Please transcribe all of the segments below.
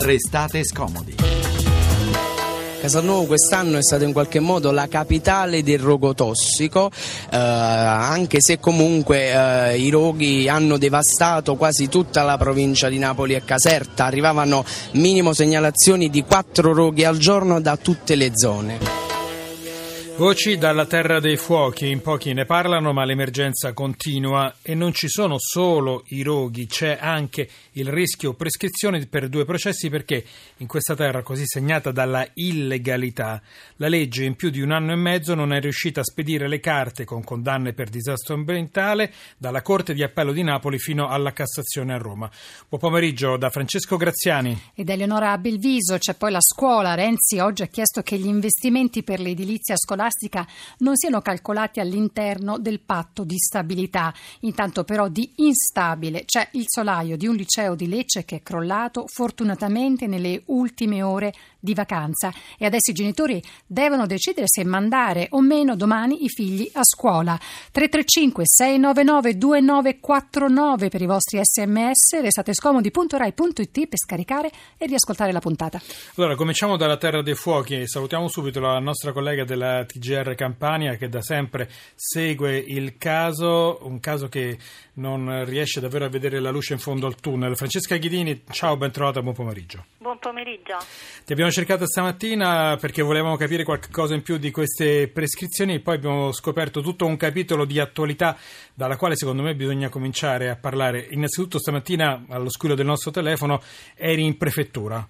Restate scomodi. Casalnuovo quest'anno è stata in qualche modo la capitale del rogo tossico, eh, anche se comunque eh, i roghi hanno devastato quasi tutta la provincia di Napoli e Caserta, arrivavano minimo segnalazioni di quattro roghi al giorno da tutte le zone. Voci dalla terra dei fuochi, in pochi ne parlano, ma l'emergenza continua e non ci sono solo i roghi, c'è anche il rischio prescrizione per due processi perché in questa terra così segnata dalla illegalità la legge in più di un anno e mezzo non è riuscita a spedire le carte con condanne per disastro ambientale dalla Corte di Appello di Napoli fino alla Cassazione a Roma. Buon pomeriggio da Francesco Graziani. E da Eleonora Belviso c'è poi la scuola. Renzi oggi ha chiesto che gli investimenti per l'edilizia scolastica scolastica non siano calcolati all'interno del patto di stabilità. Intanto però di instabile c'è il solaio di un liceo di Lecce che è crollato fortunatamente nelle ultime ore di vacanza e adesso i genitori devono decidere se mandare o meno domani i figli a scuola. 335 699 2949 per i vostri sms, restate scomodi.rai.it per scaricare e riascoltare la puntata. Allora, cominciamo dalla Terra dei Fuochi. Salutiamo subito la nostra collega della TGR Campania che da sempre segue il caso, un caso che non riesce davvero a vedere la luce in fondo al tunnel. Francesca Ghidini, ciao, ben trovata, buon pomeriggio. Buon pomeriggio. Ti abbiamo cercato stamattina perché volevamo capire qualcosa in più di queste prescrizioni, poi abbiamo scoperto tutto un capitolo di attualità dalla quale secondo me bisogna cominciare a parlare. Innanzitutto stamattina allo scudo del nostro telefono eri in prefettura.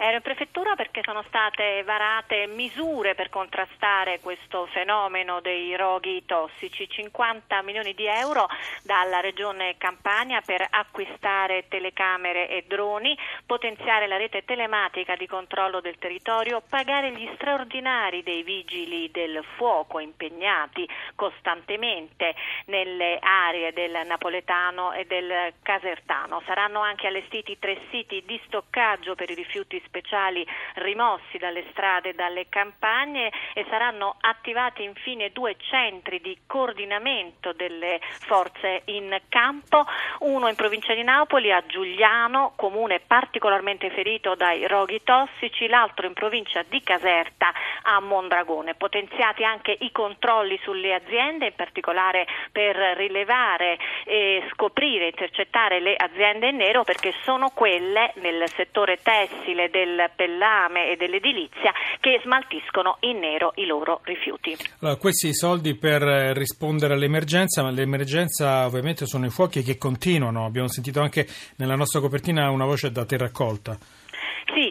Ero in prefettura perché sono state varate misure per contrastare questo fenomeno dei roghi tossici, 50 milioni di euro dalla regione Campania per acquistare telecamere e droni, potenziare la rete telematica di controllo del territorio, pagare gli straordinari dei vigili del fuoco impegnati costantemente nelle aree del napoletano e del casertano. Saranno anche allestiti tre siti di stoccaggio per i rifiuti speciali rimossi dalle strade e dalle campagne e saranno attivati infine due centri di coordinamento delle forze in campo, uno in provincia di Napoli a Giuliano, comune particolarmente ferito dai roghi tossici, l'altro in provincia di Caserta a Mondragone. Potenziati anche i controlli sulle aziende, in particolare per rilevare e scoprire, intercettare le aziende in nero perché sono quelle nel settore tessile del pellame e dell'edilizia che smaltiscono in nero i loro rifiuti. Allora, questi soldi per rispondere all'emergenza, ma l'emergenza ovviamente sono i fuochi che continuano. Abbiamo sentito anche nella nostra copertina una voce da terraccolta.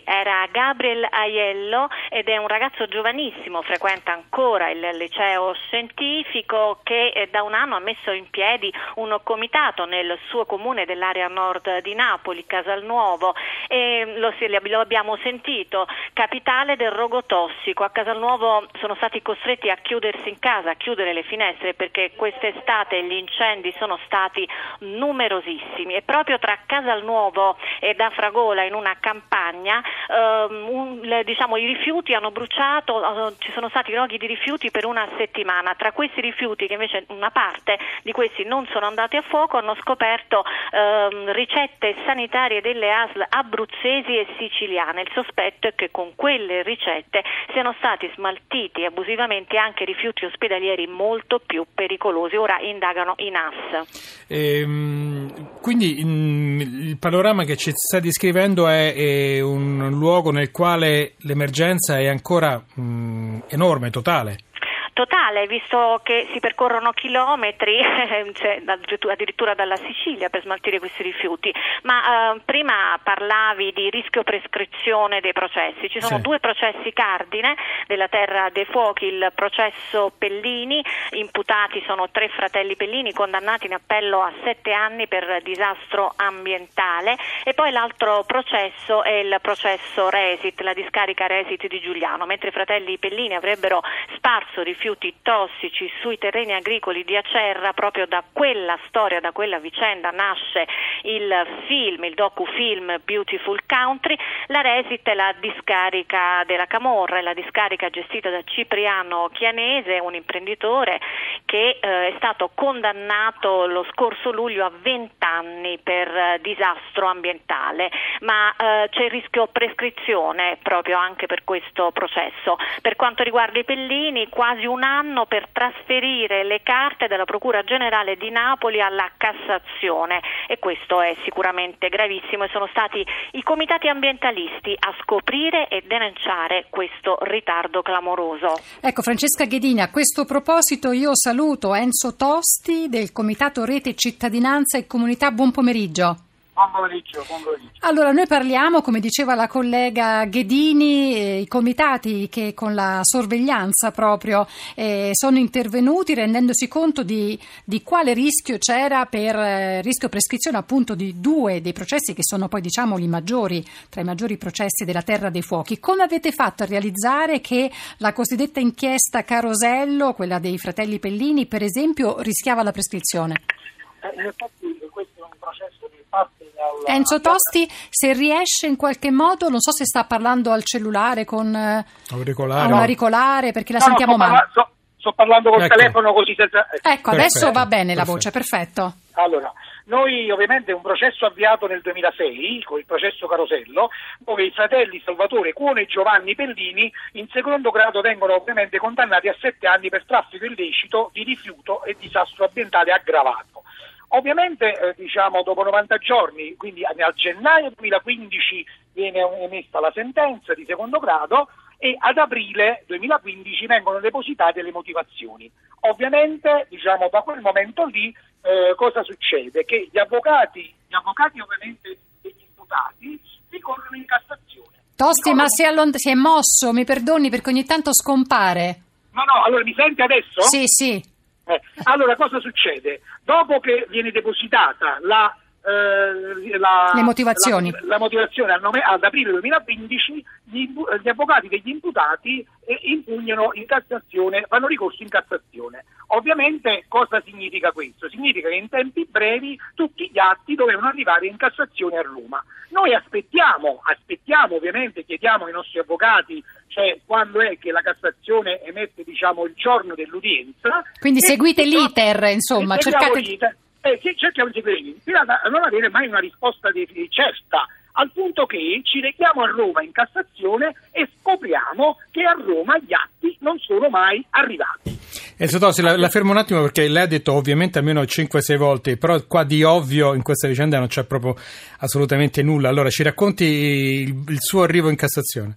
Era Gabriel Aiello ed è un ragazzo giovanissimo, frequenta ancora il liceo scientifico che eh, da un anno ha messo in piedi un comitato nel suo comune dell'area nord di Napoli, Casalnuovo, e lo, lo abbiamo sentito, capitale del rogo tossico. A Casalnuovo sono stati costretti a chiudersi in casa, a chiudere le finestre perché quest'estate gli incendi sono stati numerosissimi e proprio tra Casalnuovo e da Fragola in una campagna ehm, un, diciamo, i rifiuti hanno bruciato, uh, ci sono stati roghi di rifiuti per una settimana. Tra questi rifiuti, che invece una parte di questi non sono andati a fuoco, hanno scoperto ehm, ricette sanitarie delle ASL abruzzesi e siciliane. Il sospetto è che con quelle ricette siano stati smaltiti abusivamente anche rifiuti ospedalieri molto più pericolosi. Ora indagano i NAS. Ehm, quindi in, il panorama che ci sta descrivendo è, è un un luogo nel quale l'emergenza è ancora mh, enorme, totale totale, visto che si percorrono chilometri, cioè, addirittura dalla Sicilia per smaltire questi rifiuti. Ma eh, prima parlavi di rischio prescrizione dei processi. Ci sono sì. due processi cardine della Terra dei Fuochi, il processo Pellini, imputati sono tre fratelli Pellini condannati in appello a sette anni per disastro ambientale e poi l'altro processo è il processo Resit, la discarica Resit di Giuliano, mentre i fratelli Pellini avrebbero sparso rifiuti rifiuti tossici sui terreni agricoli di Acerra, proprio da quella storia, da quella vicenda nasce il film, il docufilm Beautiful Country. La Resit è la discarica della Camorra, la discarica gestita da Cipriano Chianese, un imprenditore che eh, è stato condannato lo scorso luglio a 20 anni per eh, disastro ambientale, ma eh, c'è il rischio prescrizione proprio anche per questo processo. Per quanto riguarda i Pellini, quasi un anno per trasferire le carte della Procura Generale di Napoli alla Cassazione e questo è sicuramente gravissimo e sono stati i comitati ambientalisti a scoprire e denunciare questo ritardo clamoroso. Ecco Francesca Ghedini, a questo proposito io saluto Enzo Tosti del Comitato Rete Cittadinanza e Comunità. Buon pomeriggio. Buon pomeriggio, buon pomeriggio. Allora, noi parliamo, come diceva la collega Ghedini, eh, i comitati che con la sorveglianza proprio eh, sono intervenuti rendendosi conto di, di quale rischio c'era per eh, rischio prescrizione appunto di due dei processi che sono poi diciamo i maggiori, tra i maggiori processi della Terra dei Fuochi. Come avete fatto a realizzare che la cosiddetta inchiesta Carosello, quella dei fratelli Pellini, per esempio, rischiava la prescrizione? Eh, infatti questo è un processo che parte dal... Enzo Tosti, se riesce in qualche modo, non so se sta parlando al cellulare con eh, Auricolare. auricolare perché la No, no, sentiamo sto male. sto, sto parlando col Ecco. telefono così senza... ecco. Ecco, adesso Perfetto, va bene la perfetto. voce, perfetto. Allora, noi ovviamente un processo avviato nel 2006, con il processo Carosello, dove i fratelli Salvatore Cuone e Giovanni Pellini in secondo grado vengono ovviamente condannati a sette anni per traffico illecito di rifiuto e disastro ambientale aggravato. Ovviamente, eh, diciamo, dopo 90 giorni, quindi a gennaio 2015 viene emessa la sentenza di secondo grado e ad aprile 2015 vengono depositate le motivazioni. Ovviamente, diciamo, da quel momento lì eh, cosa succede? Che gli avvocati, gli avvocati ovviamente degli imputati ricorrono in Cassazione. Tosti, ma si è, allont- si è mosso, mi perdoni perché ogni tanto scompare. No, no, allora mi sente adesso? Sì, sì. Eh, allora cosa succede? Dopo che viene depositata la, eh, la- Le motivazioni. la, la motivazione nome- ad aprile 2015, gli, gli avvocati degli imputati eh, impugnano in Cassazione, fanno ricorso in Cassazione. Ovviamente cosa significa questo? Significa che in tempi brevi tutti gli atti dovevano arrivare in Cassazione a Roma. Noi aspettiamo, aspettiamo ovviamente, chiediamo ai nostri avvocati cioè quando è che la Cassazione emette diciamo, il giorno dell'udienza. Quindi seguite l'iter, insomma, cercate- l'iter. Eh, sì, cerchiamo di seguire l'iter, fino a non avere mai una risposta di- di certa, al punto che ci rechiamo a Roma in Cassazione e scopriamo che a Roma gli atti non sono mai arrivati. Enzo Tosi, la, la fermo un attimo perché lei ha detto ovviamente almeno 5-6 volte, però qua di ovvio in questa vicenda non c'è proprio assolutamente nulla. Allora ci racconti il, il suo arrivo in Cassazione?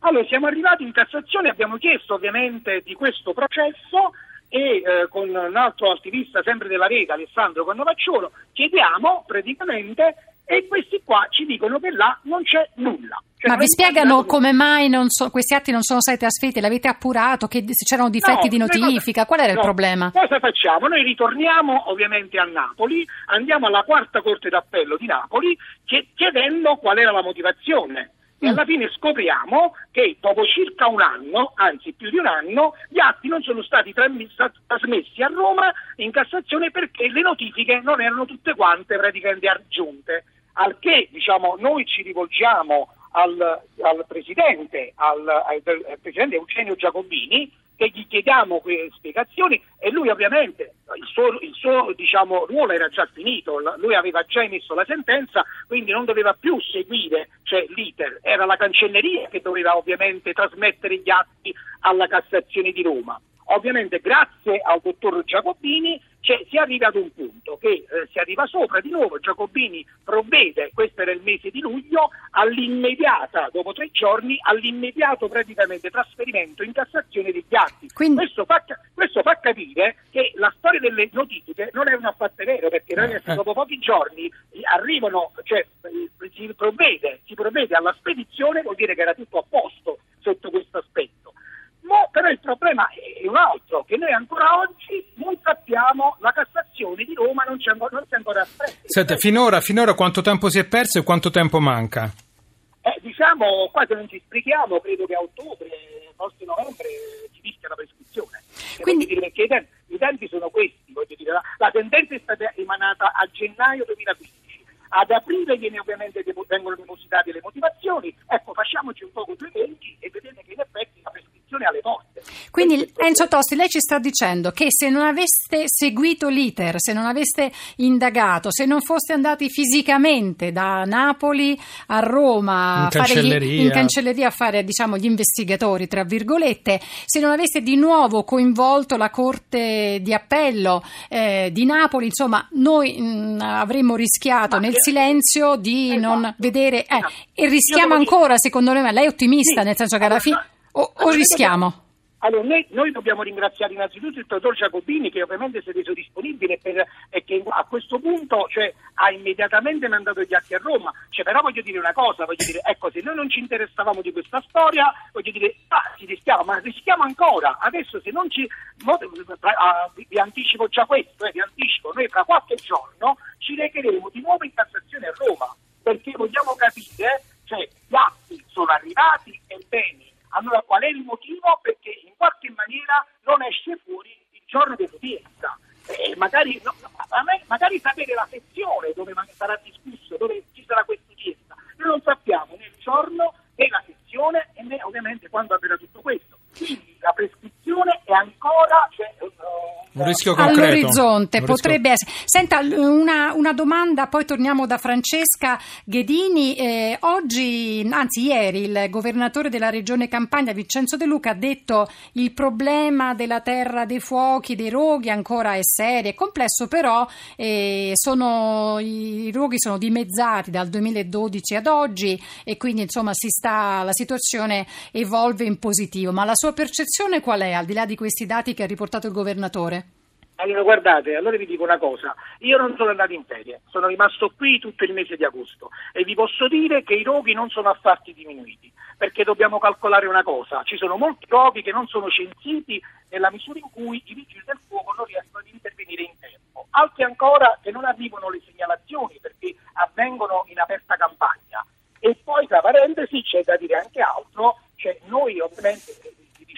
Allora, siamo arrivati in Cassazione, abbiamo chiesto ovviamente di questo processo e eh, con un altro attivista sempre della Lega, Alessandro Connovacciolo, chiediamo praticamente e questi qua ci dicono che là non c'è nulla. Cioè, Ma vi spiegano come mai non so- questi atti non sono stati asfetti? L'avete appurato? Che c'erano difetti No, di notifica? Qual era il no, problema? Cosa facciamo? Noi ritorniamo ovviamente a Napoli, andiamo alla quarta corte d'appello di Napoli chie- chiedendo qual era la motivazione. E Mm. alla fine scopriamo che dopo circa un anno, anzi più di un anno, gli atti non sono stati trasmessi a Roma in Cassazione perché le notifiche non erano tutte quante praticamente aggiunte. Al che diciamo, noi ci rivolgiamo al, al presidente, al, al- al presidente Eugenio Giacobini, che gli chiediamo que- spiegazioni e lui ovviamente il suo, il suo, diciamo, ruolo era già finito, lui aveva già emesso la sentenza, quindi non doveva più seguire cioè, l'iter, era la cancelleria che doveva ovviamente trasmettere gli atti alla Cassazione di Roma. Ovviamente grazie al dottor Giacobini cioè, si arriva ad un punto che eh, si arriva sopra di nuovo, Giacobini provvede, questo era il mese di luglio, all'immediata, dopo tre giorni, all'immediato praticamente trasferimento in Cassazione degli atti. Quindi- Questo, fa, questo fa capire che la storia delle notifiche non è un affatto vero, perché noi Eh, eh. dopo pochi giorni arrivano, cioè si provvede, si provvede alla spedizione, vuol dire che era tutto a posto sotto questo aspetto. Mo, però il problema è un altro, che noi ancora oggi sappiamo, la Cassazione di Roma non, c'è ancora- non si è ancora espressa. Senta, finora, finora quanto tempo si è perso e quanto tempo manca? Eh, diciamo, qua se non ci sprechiamo, credo che a ottobre, forse novembre, ci fischia la prescrizione. Quindi- dire, perché i tempi, i tempi sono questi, voglio dire, la, la sentenza è stata emanata a gennaio 2015. ad aprile viene ovviamente depo- vengono depositate le motivazioni, ecco facciamoci un poco due eventi e vedete che in effetti la prescrizione è alle porte. Quindi Enzo Tosti, lei ci sta dicendo che se non aveste seguito l'iter, se non aveste indagato, se non foste andati fisicamente da Napoli a Roma in a fare gli, cancelleria. in cancelleria a fare diciamo, gli investigatori, tra virgolette, se non aveste di nuovo coinvolto la Corte di Appello eh, di Napoli, insomma, noi mh, avremmo rischiato Ma nel che- silenzio di Esatto. non vedere... eh, e rischiamo ancora, secondo me, ma lei è ottimista, Sì. nel senso che alla fine... O, o rischiamo? Allora, noi, noi dobbiamo ringraziare innanzitutto il dottor Giacobini che ovviamente si è reso disponibile per- e che a questo punto cioè, ha immediatamente mandato gli atti a Roma. Cioè, però voglio dire una cosa, voglio dire, ecco, se noi non ci interessavamo di questa storia, voglio dire, ah, ci rischiamo, ma rischiamo ancora. Adesso se non ci... mo- ah, vi, vi anticipo già questo, eh, vi anticipo, noi fra qualche giorno ci recheremo di nuovo in Cassazione a Roma, perché vogliamo capire, cioè, gli atti sono arrivati e bene. Allora qual è il motivo? Perché in qualche maniera non esce fuori il giorno dell'udienza. E magari, no, a me- magari sapere la sezione dove ma- sarà discusso, dove ci sarà questa udienza. Noi non sappiamo né il giorno né la sezione e né ovviamente quando avverrà tutto questo. Quindi la prescrizione è ancora... Cioè, uh, Un rischio concreto. All'orizzonte Un rischio- potrebbe essere. Senta, una, una domanda, poi torniamo da Francesca Ghedini. Eh, oggi, anzi ieri, il governatore della regione Campania, Vincenzo De Luca, ha detto il problema della terra dei fuochi, dei roghi ancora è serio, è complesso, però eh, sono, i roghi sono dimezzati dal 2012 ad oggi e quindi insomma si sta, la situazione evolve in positivo. Ma la sua percezione qual è, al di là di questi dati che ha riportato il governatore? Allora guardate, allora vi dico una cosa, io non sono andato in ferie, sono rimasto qui tutto il mese di agosto. E vi posso dire che i roghi non sono affatto diminuiti, perché dobbiamo calcolare una cosa, ci sono molti roghi che non sono censiti nella misura in cui i vigili del fuoco non riescono ad intervenire in tempo, altri ancora che non arrivano le segnalazioni perché avvengono in aperta campagna. E poi tra parentesi c'è da dire anche altro, cioè noi ovviamente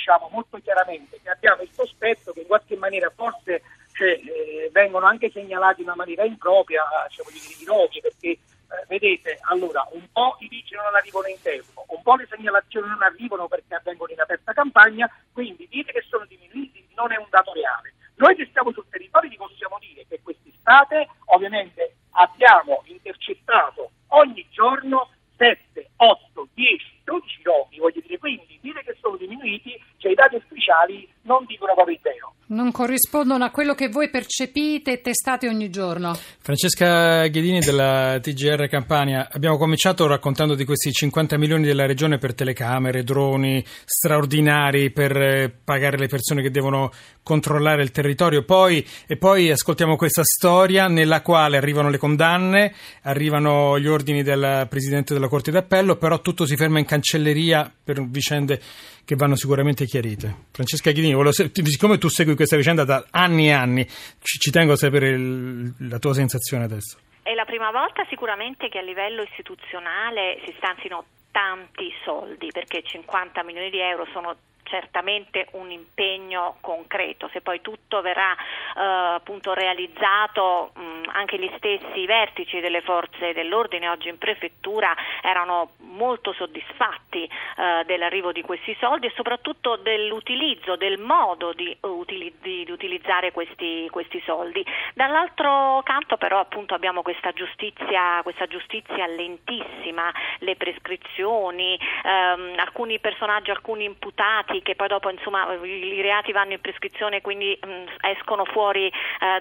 diciamo molto chiaramente che abbiamo il sospetto che in qualche maniera forse cioè, eh, vengono anche segnalati in una maniera impropria cioè, voglio dire, i roghi perché eh, vedete allora un po' i vigili non arrivano in tempo, un po' le segnalazioni non arrivano perché avvengono in aperta campagna, quindi dire che sono diminuiti non è un dato reale. Noi che stiamo sul territorio vi possiamo dire che quest'estate ovviamente abbiamo intercettato ogni giorno 7, 8, 10, 12 roghi, voglio dire, quindi dire che sono diminuiti, cioè i dati ufficiali non dicono proprio il vero. Non corrispondono a quello che voi percepite e testate ogni giorno. Francesca Ghedini della TGR Campania, abbiamo cominciato raccontando di questi 50 milioni della regione per telecamere, droni straordinari per eh, pagare le persone che devono controllare il territorio, poi, e poi ascoltiamo questa storia nella quale arrivano le condanne, arrivano gli ordini del Presidente della Corte d'Appello, però tutto si ferma in cancelleria per vicende che vanno sicuramente chiarite. Francesca se- siccome tu segui questa vicenda da anni e anni, ci, ci tengo a sapere il- la tua sensazione adesso. È la prima volta sicuramente che a livello istituzionale si stanzino tanti soldi, perché 50 milioni di euro sono certamente un impegno concreto, se poi tutto verrà appunto realizzato mh, anche gli stessi vertici delle forze dell'ordine oggi in prefettura erano molto soddisfatti eh, dell'arrivo di questi soldi e soprattutto dell'utilizzo, del modo di, utili- di- di utilizzare questi, questi soldi. Dall'altro canto però appunto abbiamo questa giustizia, questa giustizia lentissima, le prescrizioni, ehm, alcuni personaggi, alcuni imputati che poi dopo insomma i reati vanno in prescrizione quindi mh, escono fuori eh,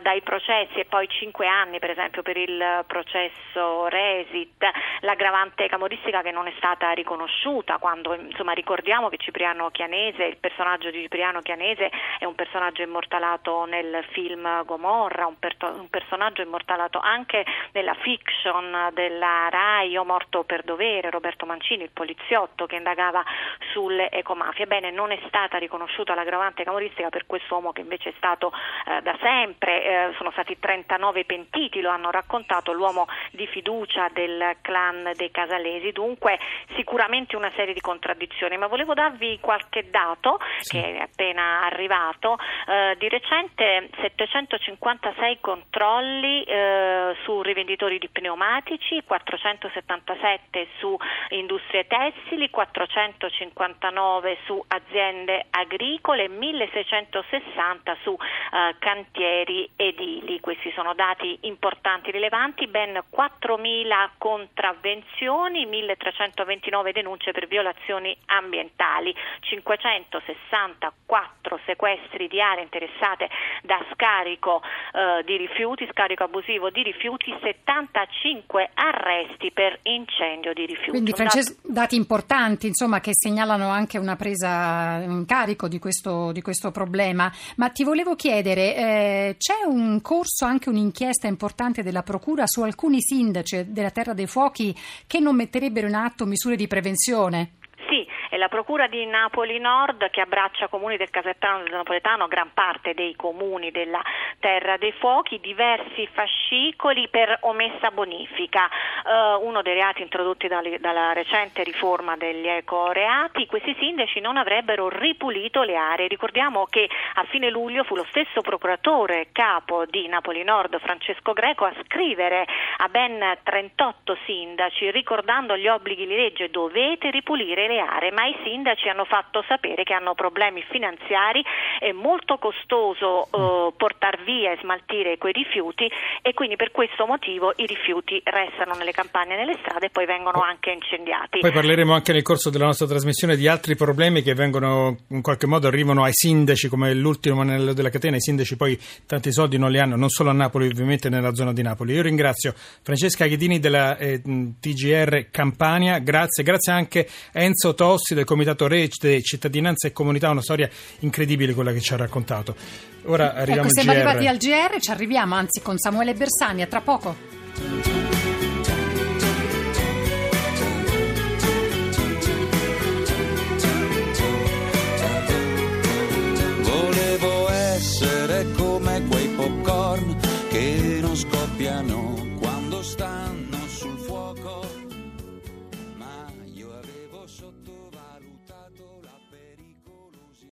dai processi e poi cinque anni per esempio per il processo Resit, l'aggravante camoristica che non è stata riconosciuta quando insomma ricordiamo che Cipriano Chianese, il personaggio di Cipriano Chianese è un personaggio immortalato nel film Gomorra, un, per- un personaggio immortalato anche nella fiction della RAI Io morto per dovere, Roberto Mancini, il poliziotto che indagava sulle ecomafie. Bene, non è stata riconosciuta l'aggravante camoristica per quest'uomo che invece è stato eh, da da sempre, eh, sono stati 39 pentiti, lo hanno raccontato l'uomo di fiducia del clan dei Casalesi, dunque sicuramente una serie di contraddizioni, ma volevo darvi qualche dato sì. che è appena arrivato, eh, di recente 756 controlli eh, su rivenditori di pneumatici, 477 su industrie tessili, 459 su aziende agricole, 1660 su eh, cantieri edili. Questi sono dati importanti, rilevanti, ben 4.000 contravvenzioni, 1.329 denunce per violazioni ambientali, 564 sequestri di aree interessate da scarico eh, di rifiuti, scarico abusivo di rifiuti, 75 arresti per incendio di rifiuti. Quindi Francesco, dati importanti insomma, che segnalano anche una presa in carico di questo, di questo problema, ma ti volevo chiedere, eh, c'è un corso, anche un'inchiesta importante della Procura su alcuni sindaci della Terra dei Fuochi che non metterebbero in atto misure di prevenzione? La Procura di Napoli Nord che abbraccia comuni del Casertano e del Napoletano, gran parte dei comuni della Terra dei Fuochi, diversi fascicoli per omessa bonifica, uh, uno dei reati introdotti dal, dalla recente riforma degli ecoreati. Questi sindaci non avrebbero ripulito le aree. Ricordiamo che a fine luglio fu lo stesso procuratore capo di Napoli Nord, Francesco Greco, a scrivere a ben 38 sindaci ricordando gli obblighi di legge dovete ripulire le aree, ma i sindaci hanno fatto sapere che hanno problemi finanziari, è molto costoso eh, portare via e smaltire quei rifiuti e quindi per questo motivo i rifiuti restano nelle campagne e nelle strade e poi vengono anche incendiati. Poi parleremo anche nel corso della nostra trasmissione di altri problemi che vengono in qualche modo arrivano ai sindaci come l'ultimo anello della catena, i sindaci poi tanti soldi non li hanno, non solo a Napoli ovviamente nella zona di Napoli. Io ringrazio Francesca Ghedini della eh, TGR Campania, grazie, grazie anche Enzo Tossi del Comitato Recite, Cittadinanza e Comunità, una storia incredibile quella che ci ha raccontato. Ora ecco, arriviamo ecco, siamo arrivati al GR, ci arriviamo anzi con Samuele Bersani, a tra poco. Volevo essere come quei popcorn che non scoppiano